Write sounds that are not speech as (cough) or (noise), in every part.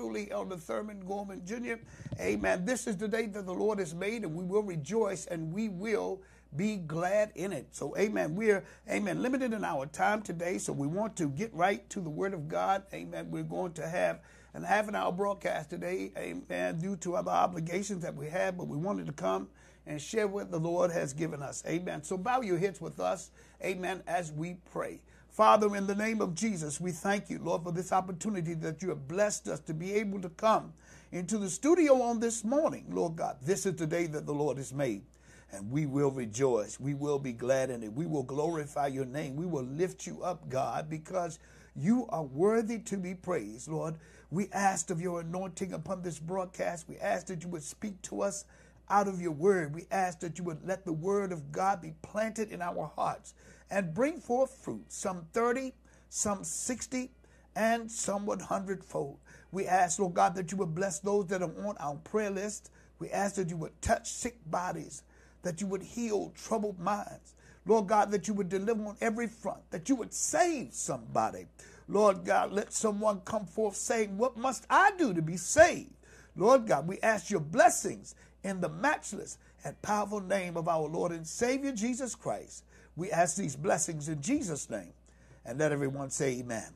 truly, Elder Thurman Gorman Jr. Amen. This is the day that the Lord has made, and we will rejoice and we will be glad in it. So, amen. We're, amen, limited in our time today, so we want to get right to the Word of God. Amen. We're going to have an half an hour broadcast today, amen, due to other obligations that we have, but we wanted to come and share what the Lord has given us. Amen. So, bow your heads with us, amen, as we pray. Father, in the name of Jesus, we thank you, Lord, for this opportunity that you have blessed us to be able to come into the studio on this morning. Lord God, this is the day that the Lord has made, and we will rejoice. We will be glad in it. We will glorify your name. We will lift you up, God, because you are worthy to be praised, Lord. We asked of your anointing upon this broadcast. We ask that you would speak to us out of your word. We ask that you would let the word of God be planted in our hearts and bring forth fruit, some 30, some 60, and some 100 fold. We ask, Lord God, that you would bless those that are on our prayer list. We ask that you would touch sick bodies, that you would heal troubled minds. Lord God, that you would deliver on every front, that you would save somebody. Lord God, let someone come forth saying, What must I do to be saved? Lord God, we ask your blessings in the matchless and powerful name of our Lord and Savior Jesus Christ. We ask these blessings in Jesus' name. And let everyone say amen.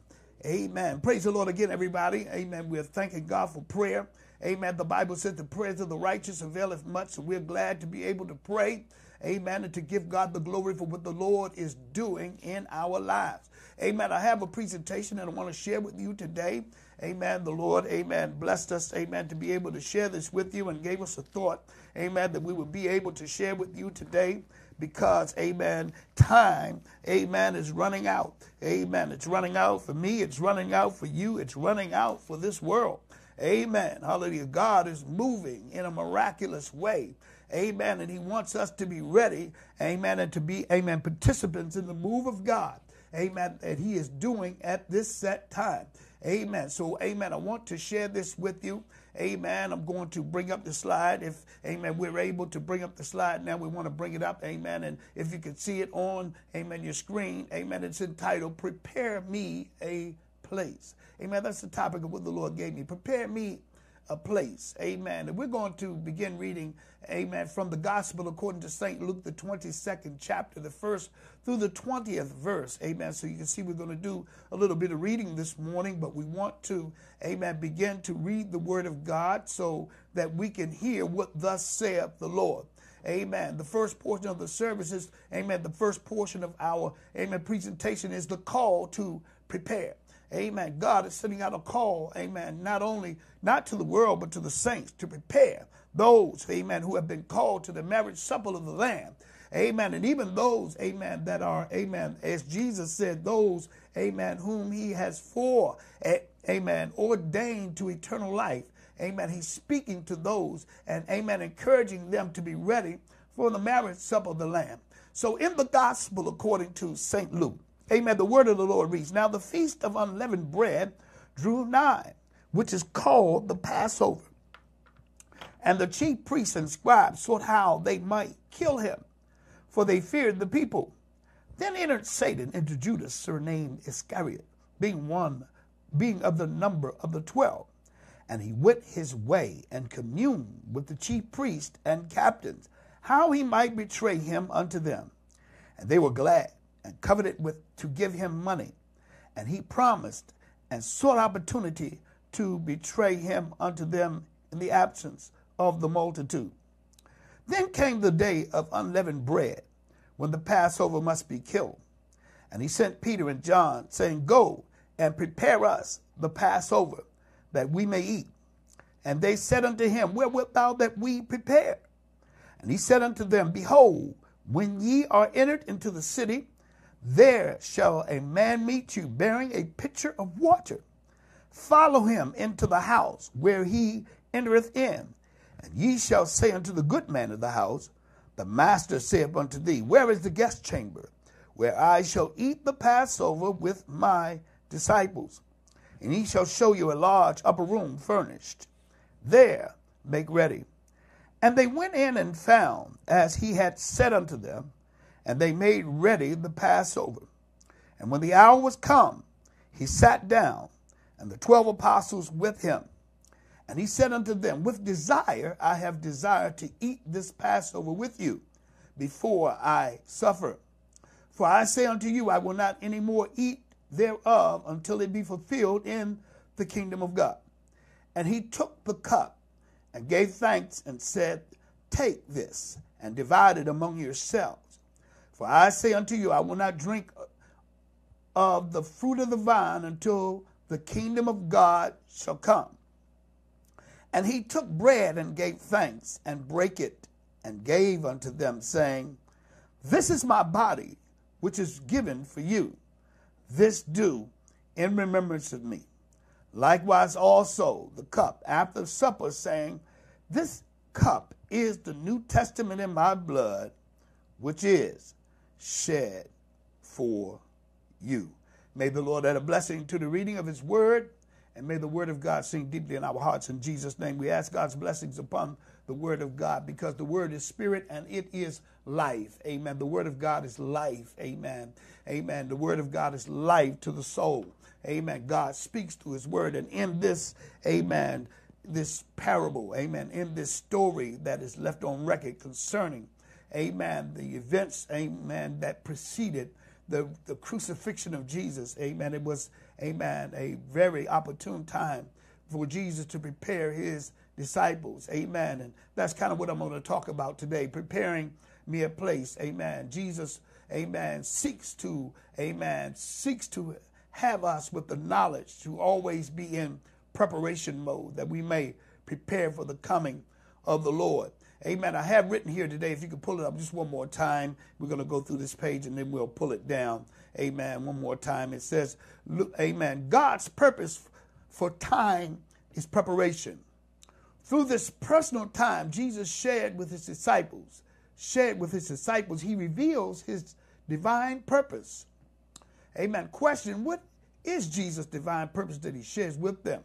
Amen. Praise the Lord again, everybody. Amen. We're thanking God for prayer. Amen. The Bible says the prayers of the righteous availeth much. So we're glad to be able to pray. Amen. And to give God the glory for what the Lord is doing in our lives. Amen. I have a presentation that I want to share with you today. Amen. The Lord, amen, blessed us, amen, to be able to share this with you and gave us a thought, amen, that we would be able to share with you today because, amen, time, amen, is running out. Amen. It's running out for me. It's running out for you. It's running out for this world. Amen. Hallelujah. God is moving in a miraculous way. Amen. And He wants us to be ready. Amen. And to be, amen, participants in the move of God. Amen. That He is doing at this set time. Amen. So, amen. I want to share this with you. Amen. I'm going to bring up the slide. If, amen, we're able to bring up the slide now, we want to bring it up. Amen. And if you can see it on, amen, your screen, amen, it's entitled Prepare Me a Place. Amen. That's the topic of what the Lord gave me. Prepare me a place. Amen. And we're going to begin reading, amen, from the gospel according to St. Luke, the 22nd chapter, the first through the 20th verse. Amen. So you can see we're going to do a little bit of reading this morning, but we want to, amen, begin to read the word of God so that we can hear what thus saith the Lord. Amen. The first portion of the service is, amen, the first portion of our, amen, presentation is the call to prepare. Amen. God is sending out a call, amen, not only not to the world, but to the saints to prepare those, amen, who have been called to the marriage supper of the Lamb. Amen. And even those, amen, that are, amen, as Jesus said, those, amen, whom he has for, amen, ordained to eternal life. Amen. He's speaking to those and, amen, encouraging them to be ready for the marriage supper of the Lamb. So in the gospel, according to St. Luke, Amen. The word of the Lord reads Now the feast of unleavened bread drew nigh, which is called the Passover. And the chief priests and scribes sought how they might kill him, for they feared the people. Then entered Satan into Judas, surnamed Iscariot, being one, being of the number of the twelve. And he went his way and communed with the chief priests and captains, how he might betray him unto them. And they were glad and coveted with to give him money. And he promised and sought opportunity to betray him unto them in the absence of the multitude. Then came the day of unleavened bread, when the Passover must be killed. And he sent Peter and John, saying, Go and prepare us the Passover, that we may eat. And they said unto him, Where wilt thou that we prepare? And he said unto them, Behold, when ye are entered into the city, there shall a man meet you bearing a pitcher of water. Follow him into the house where he entereth in. And ye shall say unto the good man of the house, The master saith unto thee, Where is the guest chamber, where I shall eat the Passover with my disciples? And he shall show you a large upper room furnished. There make ready. And they went in and found as he had said unto them, and they made ready the Passover. And when the hour was come, he sat down, and the twelve apostles with him. And he said unto them, With desire I have desired to eat this Passover with you before I suffer. For I say unto you, I will not any more eat thereof until it be fulfilled in the kingdom of God. And he took the cup and gave thanks and said, Take this and divide it among yourselves. For I say unto you, I will not drink of the fruit of the vine until the kingdom of God shall come. And he took bread and gave thanks and brake it and gave unto them, saying, This is my body, which is given for you. This do in remembrance of me. Likewise also the cup after supper, saying, This cup is the New Testament in my blood, which is shed for you. May the Lord add a blessing to the reading of his word, and may the word of God sink deeply in our hearts. In Jesus' name, we ask God's blessings upon the word of God because the word is spirit and it is life. Amen. The word of God is life. Amen. Amen. The word of God is life to the soul. Amen. God speaks to his word. And in this, amen, this parable, amen, in this story that is left on record concerning, amen, the events, amen, that preceded the, the crucifixion of Jesus, amen, it was, amen, a very opportune time for Jesus to prepare his disciples, amen. And that's kind of what I'm going to talk about today, preparing me a place, amen. Jesus, amen, seeks to, amen, seeks to have us with the knowledge to always be in preparation mode that we may prepare for the coming of the Lord. Amen. I have written here today, if you could pull it up just one more time. We're going to go through this page and then we'll pull it down. Amen. One more time. It says, Amen. God's purpose for time is preparation. Through this personal time Jesus shared with his disciples, shared with his disciples, he reveals his divine purpose. Amen. Question What is Jesus' divine purpose that he shares with them?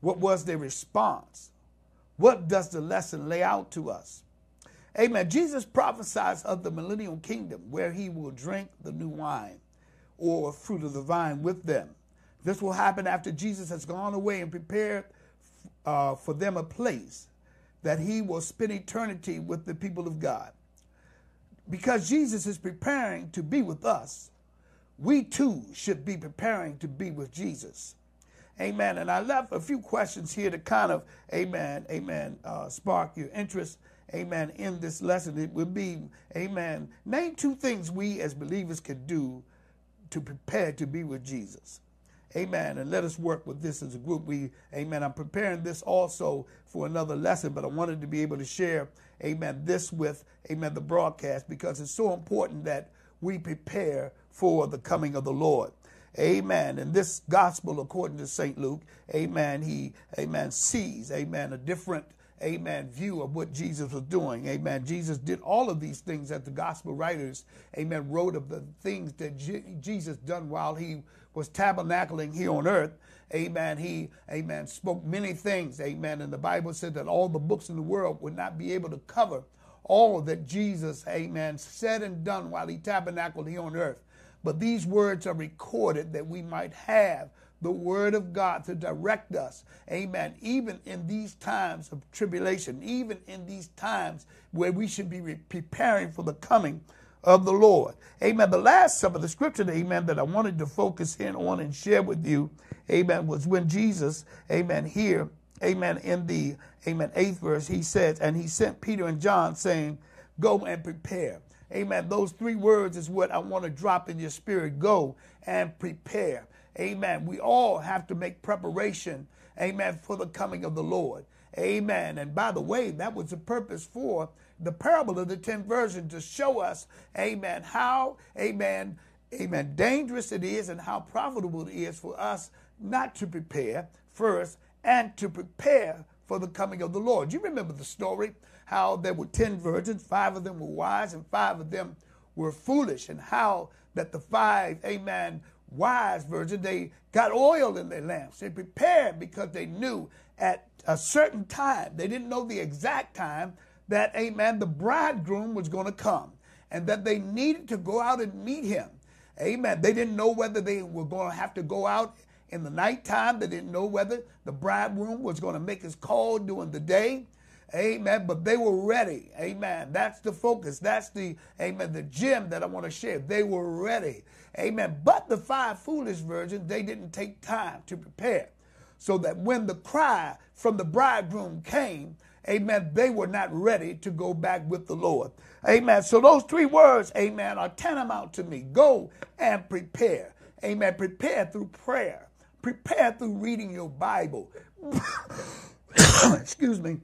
What was their response? What does the lesson lay out to us? Amen. Jesus prophesies of the millennial kingdom where he will drink the new wine or fruit of the vine with them. This will happen after Jesus has gone away and prepared uh, for them a place that he will spend eternity with the people of God. Because Jesus is preparing to be with us, we too should be preparing to be with Jesus. Amen. And I left a few questions here to kind of, amen, amen, uh, spark your interest, amen, in this lesson. It would be, amen, name two things we as believers could do to prepare to be with Jesus. Amen. And let us work with this as a group. We, amen. I'm preparing this also for another lesson, but I wanted to be able to share, amen, this with, amen, the broadcast because it's so important that we prepare for the coming of the Lord. Amen. And this gospel, according to St. Luke, amen, he, amen, sees, amen, a different, amen, view of what Jesus was doing. Amen. Jesus did all of these things that the gospel writers, amen, wrote of the things that J- Jesus done while he was tabernacling here on earth. Amen. He, amen, spoke many things. Amen. And the Bible said that all the books in the world would not be able to cover all that Jesus, amen, said and done while he tabernacled here on earth. But these words are recorded that we might have the word of God to direct us. Amen. Even in these times of tribulation, even in these times where we should be preparing for the coming of the Lord. Amen. The last some of the scripture, amen, that I wanted to focus in on and share with you, amen, was when Jesus, amen, here, amen, in the, amen, eighth verse, he says, and he sent Peter and John saying, go and prepare. Amen. Those three words is what I want to drop in your spirit. Go and prepare. Amen. We all have to make preparation, amen, for the coming of the Lord. Amen. And by the way, that was the purpose for the parable of the ten virgins to show us, amen, how, amen, amen, dangerous it is and how profitable it is for us not to prepare first and to prepare for the coming of the Lord. You remember the story how there were 10 virgins, five of them were wise and five of them were foolish, and how that the five, amen, wise virgins, they got oil in their lamps. They prepared because they knew at a certain time, they didn't know the exact time, that, amen, the bridegroom was going to come and that they needed to go out and meet him. Amen. They didn't know whether they were going to have to go out in the nighttime. They didn't know whether the bridegroom was going to make his call during the day. Amen. But they were ready. Amen. That's the focus. That's the, amen, the gem that I want to share. They were ready. Amen. But the five foolish virgins, they didn't take time to prepare. So that when the cry from the bridegroom came, amen, they were not ready to go back with the Lord. Amen. So those three words, amen, are tantamount to me. Go and prepare. Amen. Prepare through prayer. Prepare through reading your Bible. (coughs) Excuse me.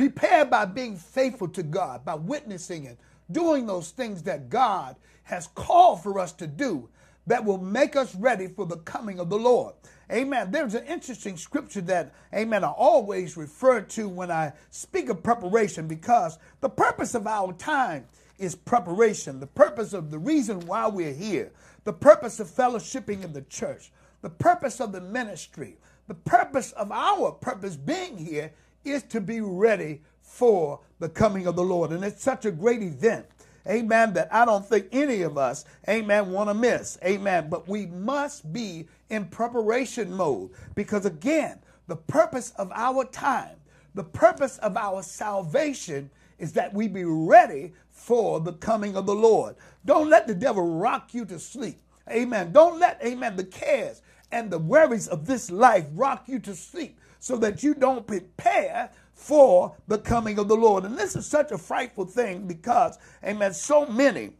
Prepare by being faithful to God, by witnessing and doing those things that God has called for us to do that will make us ready for the coming of the Lord. Amen. There's an interesting scripture that, amen, I always refer to when I speak of preparation because the purpose of our time is preparation. The purpose of the reason why we're here, the purpose of fellowshipping in the church, the purpose of the ministry, the purpose of our purpose being here is to be ready for the coming of the Lord. And it's such a great event amen, that I don't think any of us, amen, want to miss, amen. But we must be in preparation mode because, again, the purpose of our time, the purpose of our salvation is that we be ready for the coming of the Lord. Don't let the devil rock you to sleep. Amen. Don't let, amen, the cares and the worries of this life rock you to sleep so that you don't prepare for the coming of the Lord. And this is such a frightful thing because, amen, so many,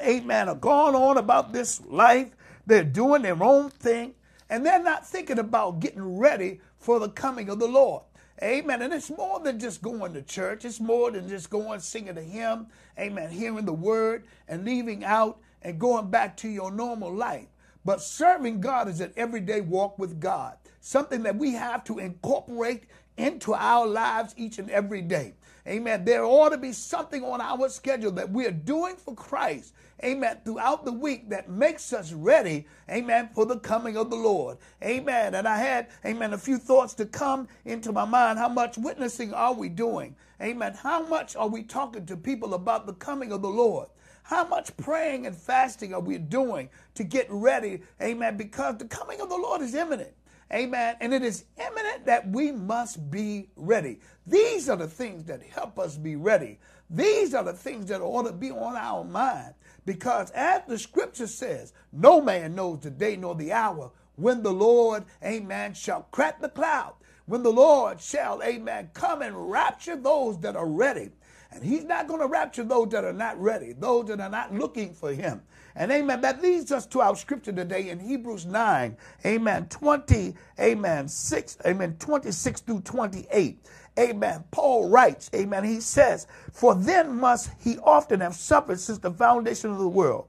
amen, are going on about this life. They're doing their own thing, and they're not thinking about getting ready for the coming of the Lord. Amen. And it's more than just going to church. It's more than just going singing a hymn. Amen. Hearing the word and leaving out and going back to your normal life. But serving God is an everyday walk with God, something that we have to incorporate into our lives each and every day. Amen. There ought to be something on our schedule that we are doing for Christ. Amen. Throughout the week that makes us ready. Amen. For the coming of the Lord. Amen. And I had, amen, a few thoughts to come into my mind. How much witnessing are we doing? Amen. How much are we talking to people about the coming of the Lord? How much praying and fasting are we doing to get ready? Amen. Because the coming of the Lord is imminent. Amen. And it is imminent that we must be ready. These are the things that help us be ready. These are the things that ought to be on our mind. Because as the scripture says, no man knows the day nor the hour when the Lord, amen, shall crack the cloud. When the Lord shall, amen, come and rapture those that are ready. And he's not going to rapture those that are not ready, those that are not looking for him. And amen. That leads us to our scripture today in Hebrews 9, amen, 20, amen, 6, amen, 26 through 28. Amen. Paul writes, amen, he says, For then must he often have suffered since the foundation of the world.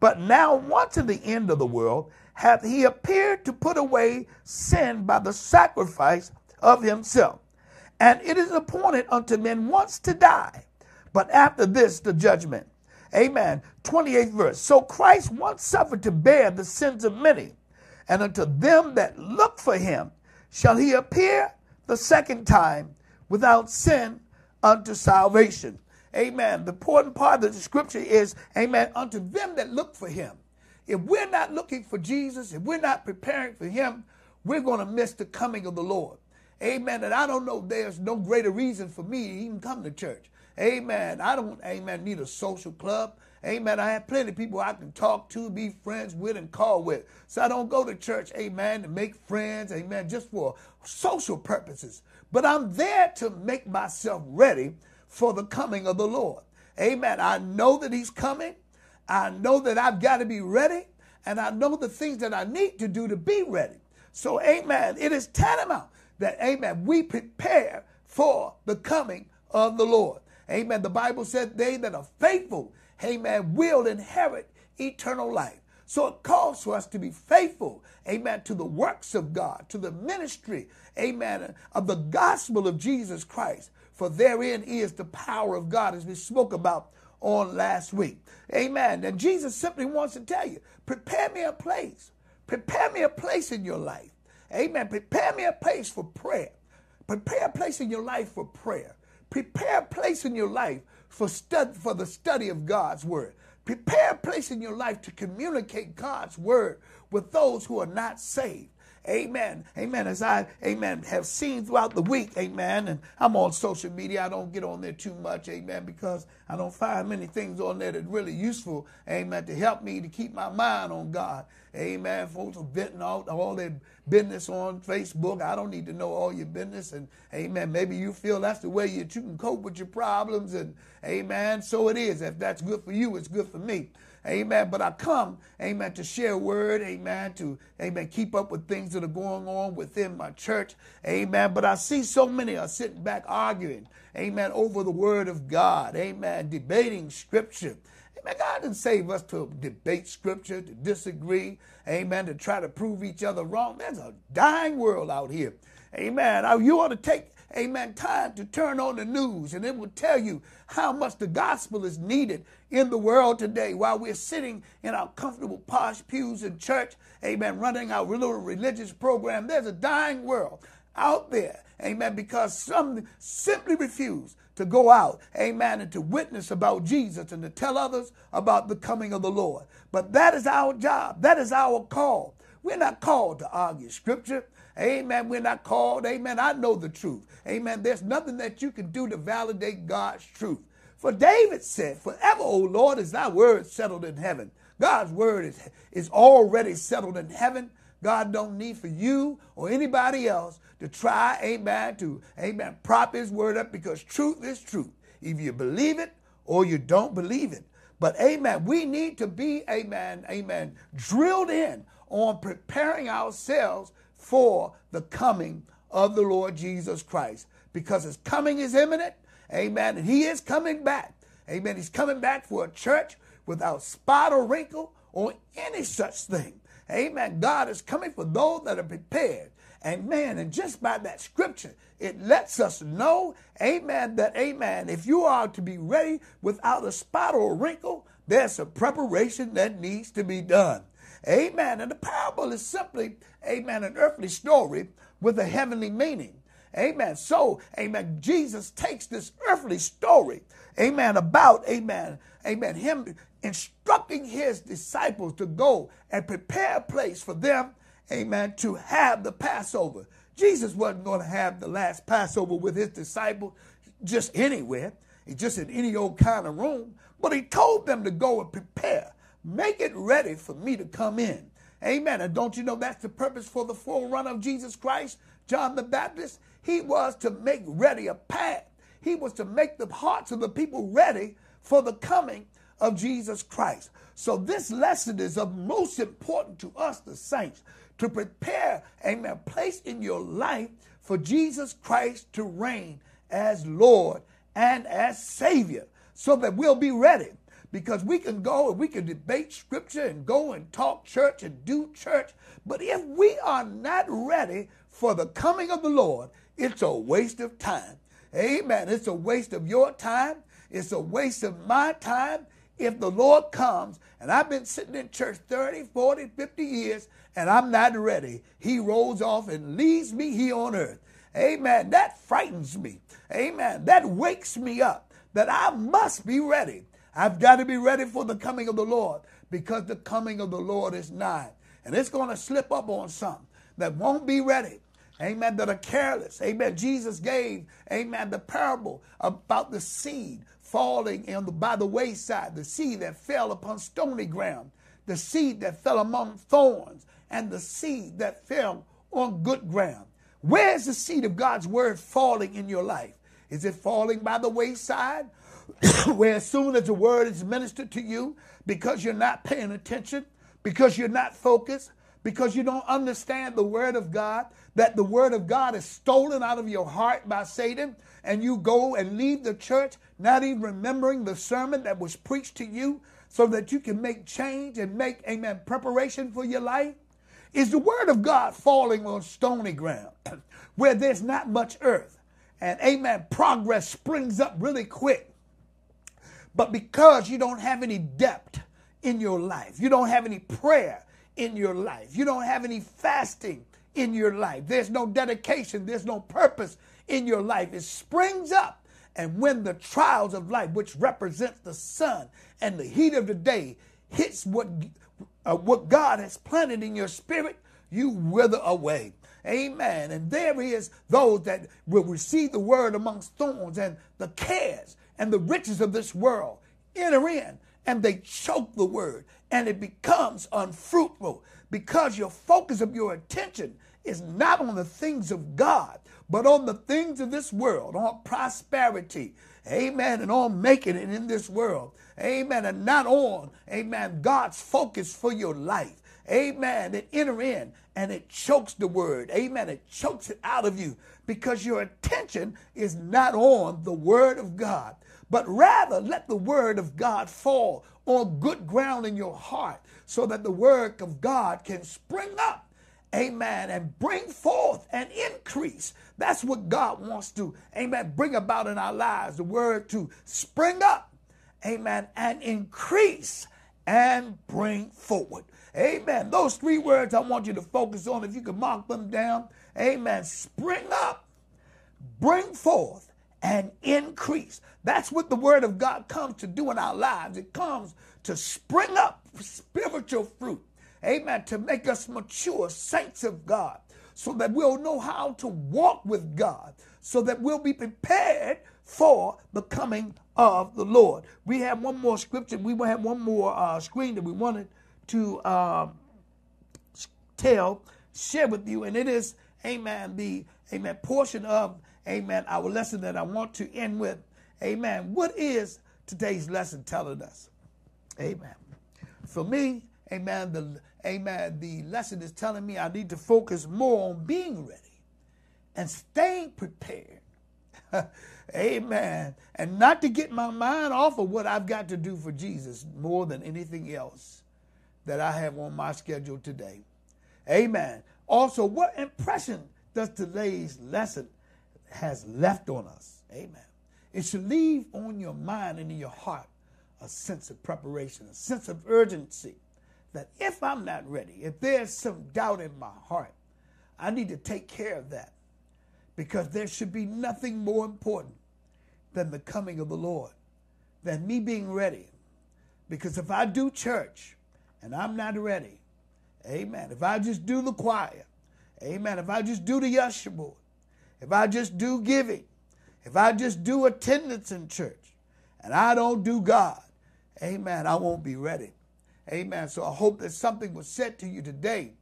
But now, once in the end of the world, hath he appeared to put away sin by the sacrifice of himself. And it is appointed unto men once to die, but after this the judgment. Amen. 28th verse. So Christ once suffered to bear the sins of many, and unto them that look for him shall he appear the second time without sin unto salvation. Amen. The important part of the scripture is, amen, unto them that look for him. If we're not looking for Jesus, if we're not preparing for him, we're going to miss the coming of the Lord. Amen. And I don't know, there's no greater reason for me to even come to church. Amen. I don't, amen, need a social club. Amen. I have plenty of people I can talk to, be friends with, and call with. So I don't go to church, amen, to make friends, amen, just for social purposes. But I'm there to make myself ready for the coming of the Lord. Amen. I know that He's coming. I know that I've got to be ready. And I know the things that I need to do to be ready. So, amen. It is tantamount that, amen, we prepare for the coming of the Lord. Amen. The Bible said they that are faithful, amen, will inherit eternal life. So it calls for us to be faithful, amen, to the works of God, to the ministry, amen, of the gospel of Jesus Christ. For therein is the power of God, as we spoke about on last week. Amen. And Jesus simply wants to tell you prepare me a place. Prepare me a place in your life. Amen. Prepare me a place for prayer. Prepare a place in your life for prayer. Prepare a place in your life for stud for the study of God's word. prepare a place in your life to communicate God's word with those who are not saved. Amen. Amen. As I, amen, have seen throughout the week, amen. And I'm on social media. I don't get on there too much, amen, because I don't find many things on there that really useful, amen, to help me to keep my mind on God. Amen. Folks are venting out all their business on Facebook. I don't need to know all your business. And amen. Maybe you feel that's the way that you can cope with your problems. And amen. So it is. If that's good for you, it's good for me. Amen. But I come, amen, to share word, amen, to, amen, keep up with things that are going on within my church. Amen. But I see so many are sitting back arguing, amen, over the word of God. Amen. Debating scripture. Amen. God didn't save us to debate scripture, to disagree, amen, to try to prove each other wrong. There's a dying world out here. Amen. You ought to take amen, time to turn on the news and it will tell you how much the gospel is needed in the world today while we're sitting in our comfortable posh pews in church, amen, running our little religious program. There's a dying world out there, amen, because some simply refuse to go out, amen, and to witness about Jesus and to tell others about the coming of the Lord. But that is our job, that is our call. We're not called to argue scripture. Amen. We're not called. Amen. I know the truth. Amen. There's nothing that you can do to validate God's truth. For David said, Forever, O Lord, is thy word settled in heaven. God's word is, is already settled in heaven. God don't need for you or anybody else to try, amen, to, amen, prop his word up because truth is truth. If you believe it or you don't believe it. But amen, we need to be, amen, amen, drilled in on preparing ourselves for the coming of the Lord Jesus Christ because his coming is imminent. Amen. And he is coming back. Amen. He's coming back for a church without spot or wrinkle or any such thing. Amen. God is coming for those that are prepared. Amen. and just by that scripture, it lets us know, amen, that, amen, if you are to be ready without a spot or a wrinkle, there's a preparation that needs to be done. Amen. And the parable is simply, amen, an earthly story with a heavenly meaning. Amen. So, amen, Jesus takes this earthly story, amen, about, amen, amen, him instructing his disciples to go and prepare a place for them, amen, to have the Passover. Jesus wasn't going to have the last Passover with his disciples just anywhere, just in any old kind of room, but he told them to go and prepare. Make it ready for me to come in. Amen. And don't you know that's the purpose for the forerunner of Jesus Christ, John the Baptist? He was to make ready a path. He was to make the hearts of the people ready for the coming of Jesus Christ. So this lesson is of most important to us, the saints, to prepare, amen, place in your life for Jesus Christ to reign as Lord and as Savior so that we'll be ready because we can go and we can debate scripture and go and talk church and do church. But if we are not ready for the coming of the Lord, it's a waste of time. Amen. It's a waste of your time. It's a waste of my time. If the Lord comes and I've been sitting in church 30, 40, 50 years and I'm not ready, he rolls off and leaves me here on earth. Amen. That frightens me. Amen. That wakes me up that I must be ready. I've got to be ready for the coming of the Lord because the coming of the Lord is nigh. And it's going to slip up on some that won't be ready. Amen. That are careless. Amen. Jesus gave, amen, the parable about the seed falling in the, by the wayside, the seed that fell upon stony ground, the seed that fell among thorns, and the seed that fell on good ground. Where's the seed of God's word falling in your life? Is it falling by the wayside? (coughs) where as soon as the word is ministered to you, because you're not paying attention, because you're not focused, because you don't understand the word of God, that the word of God is stolen out of your heart by Satan, and you go and leave the church not even remembering the sermon that was preached to you so that you can make change and make, amen, preparation for your life? Is the word of God falling on stony ground (coughs) where there's not much earth? And, amen, progress springs up really quick but because you don't have any depth in your life, you don't have any prayer in your life, you don't have any fasting in your life, there's no dedication, there's no purpose in your life. It springs up And when the trials of life, which represents the sun and the heat of the day, hits what, uh, what God has planted in your spirit, you wither away. Amen. And there is those that will receive the word amongst thorns and the cares and the riches of this world enter in and they choke the word and it becomes unfruitful because your focus of your attention is not on the things of God, but on the things of this world, on prosperity, amen, and on making it in this world, amen, and not on, amen, God's focus for your life, amen, it enter in and it chokes the word, amen, it chokes it out of you because your attention is not on the word of God, but rather let the word of God fall on good ground in your heart so that the word of God can spring up amen, and bring forth and increase. That's what God wants to, amen, bring about in our lives. The word to spring up, amen, and increase and bring forward. Amen. Those three words I want you to focus on. If you can mark them down, amen. Spring up, bring forth, and increase. That's what the word of God comes to do in our lives. It comes to spring up spiritual fruit amen, to make us mature saints of God so that we'll know how to walk with God, so that we'll be prepared for the coming of the Lord. We have one more scripture, we have one more uh, screen that we wanted to uh, tell, share with you, and it is, amen, the, amen, portion of, amen, our lesson that I want to end with. Amen. What is today's lesson telling us? Amen. For me, amen, the amen, the lesson is telling me I need to focus more on being ready and staying prepared. (laughs) amen. And not to get my mind off of what I've got to do for Jesus more than anything else that I have on my schedule today. Amen. Also, what impression does today's lesson has left on us? Amen. It should leave on your mind and in your heart a sense of preparation, a sense of urgency, that if I'm not ready, if there's some doubt in my heart, I need to take care of that because there should be nothing more important than the coming of the Lord, than me being ready. Because if I do church and I'm not ready, amen, if I just do the choir, amen, if I just do the usher board, if I just do giving, if I just do attendance in church and I don't do God, amen, I won't be ready. Amen. So I hope that something was said to you today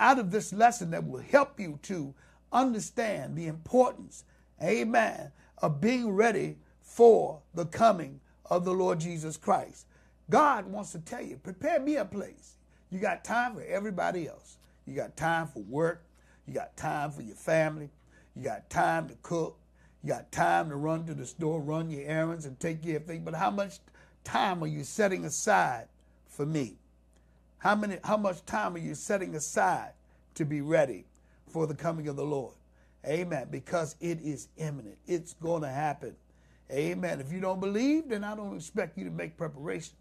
out of this lesson that will help you to understand the importance, amen, of being ready for the coming of the Lord Jesus Christ. God wants to tell you, prepare me a place. You got time for everybody else. You got time for work. You got time for your family. You got time to cook. You got time to run to the store, run your errands, and take care of things. But how much time are you setting aside for me? How many how much time are you setting aside to be ready for the coming of the Lord? Amen. Because it is imminent. It's going to happen. Amen. If you don't believe, then I don't expect you to make preparation.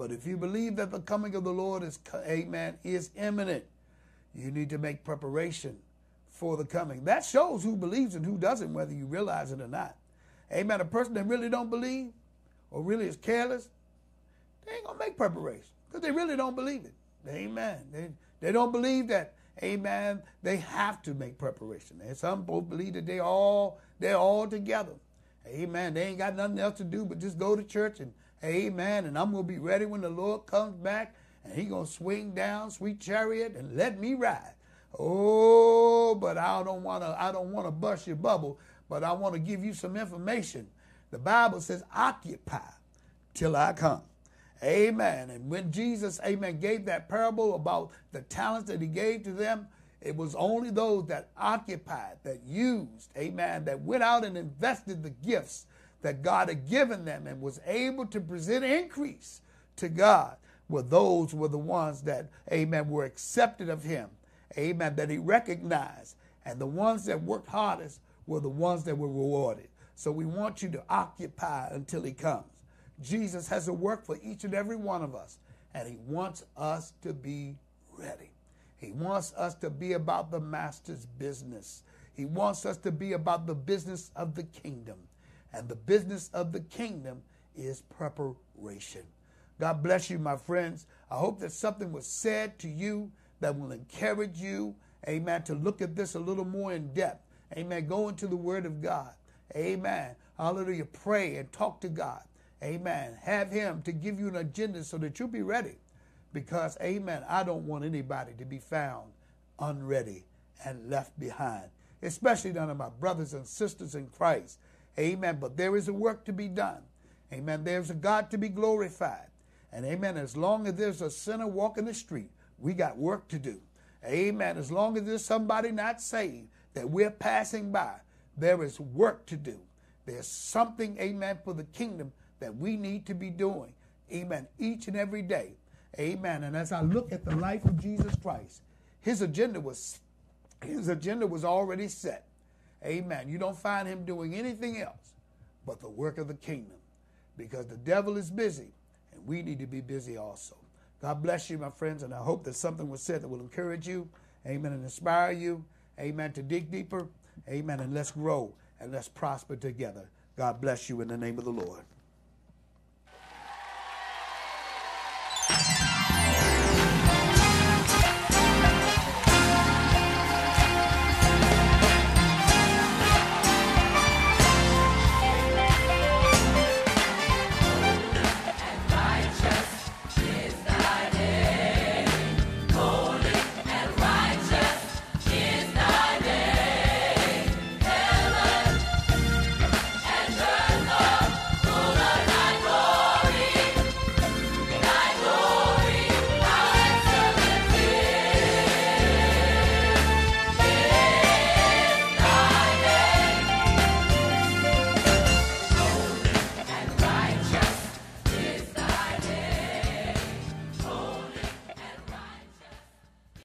But if you believe that the coming of the Lord is amen is imminent, you need to make preparation for the coming. That shows who believes and who doesn't, whether you realize it or not. Amen. A person that really don't believe or really is careless, they ain't gonna make preparation because they really don't believe it. Amen. They, they don't believe that, amen, they have to make preparation. And some folks believe that they all, they're all together. Amen. They ain't got nothing else to do but just go to church and amen. And I'm going to be ready when the Lord comes back and he going to swing down sweet chariot and let me ride. Oh, but I don't want to, I don't want to bust your bubble, but I want to give you some information. The Bible says occupy till I come. Amen. And when Jesus, amen, gave that parable about the talents that he gave to them, it was only those that occupied, that used, amen, that went out and invested the gifts that God had given them and was able to present increase to God. Were those were the ones that, amen, were accepted of him, amen, that he recognized. And the ones that worked hardest were the ones that were rewarded. So we want you to occupy until he comes. Jesus has a work for each and every one of us, and he wants us to be ready. He wants us to be about the master's business. He wants us to be about the business of the kingdom. And the business of the kingdom is preparation. God bless you, my friends. I hope that something was said to you that will encourage you, amen, to look at this a little more in depth. Amen. Go into the Word of God. Amen. Hallelujah. Pray and talk to God. Amen. Have Him to give you an agenda so that you'll be ready. Because, amen, I don't want anybody to be found unready and left behind, especially none of my brothers and sisters in Christ. Amen. But there is a work to be done. Amen. There's a God to be glorified. And amen. As long as there's a sinner walking the street, we got work to do. Amen. As long as there's somebody not saved that we're passing by, there is work to do. There's something, amen, for the kingdom that we need to be doing. Amen. Each and every day. Amen. And as I look at the life of Jesus Christ, his agenda was his agenda was already set. Amen. You don't find him doing anything else but the work of the kingdom because the devil is busy and we need to be busy also. God bless you, my friends, and I hope that something was said that will encourage you, amen, and inspire you, amen, to dig deeper, amen, and let's grow and let's prosper together. God bless you in the name of the Lord.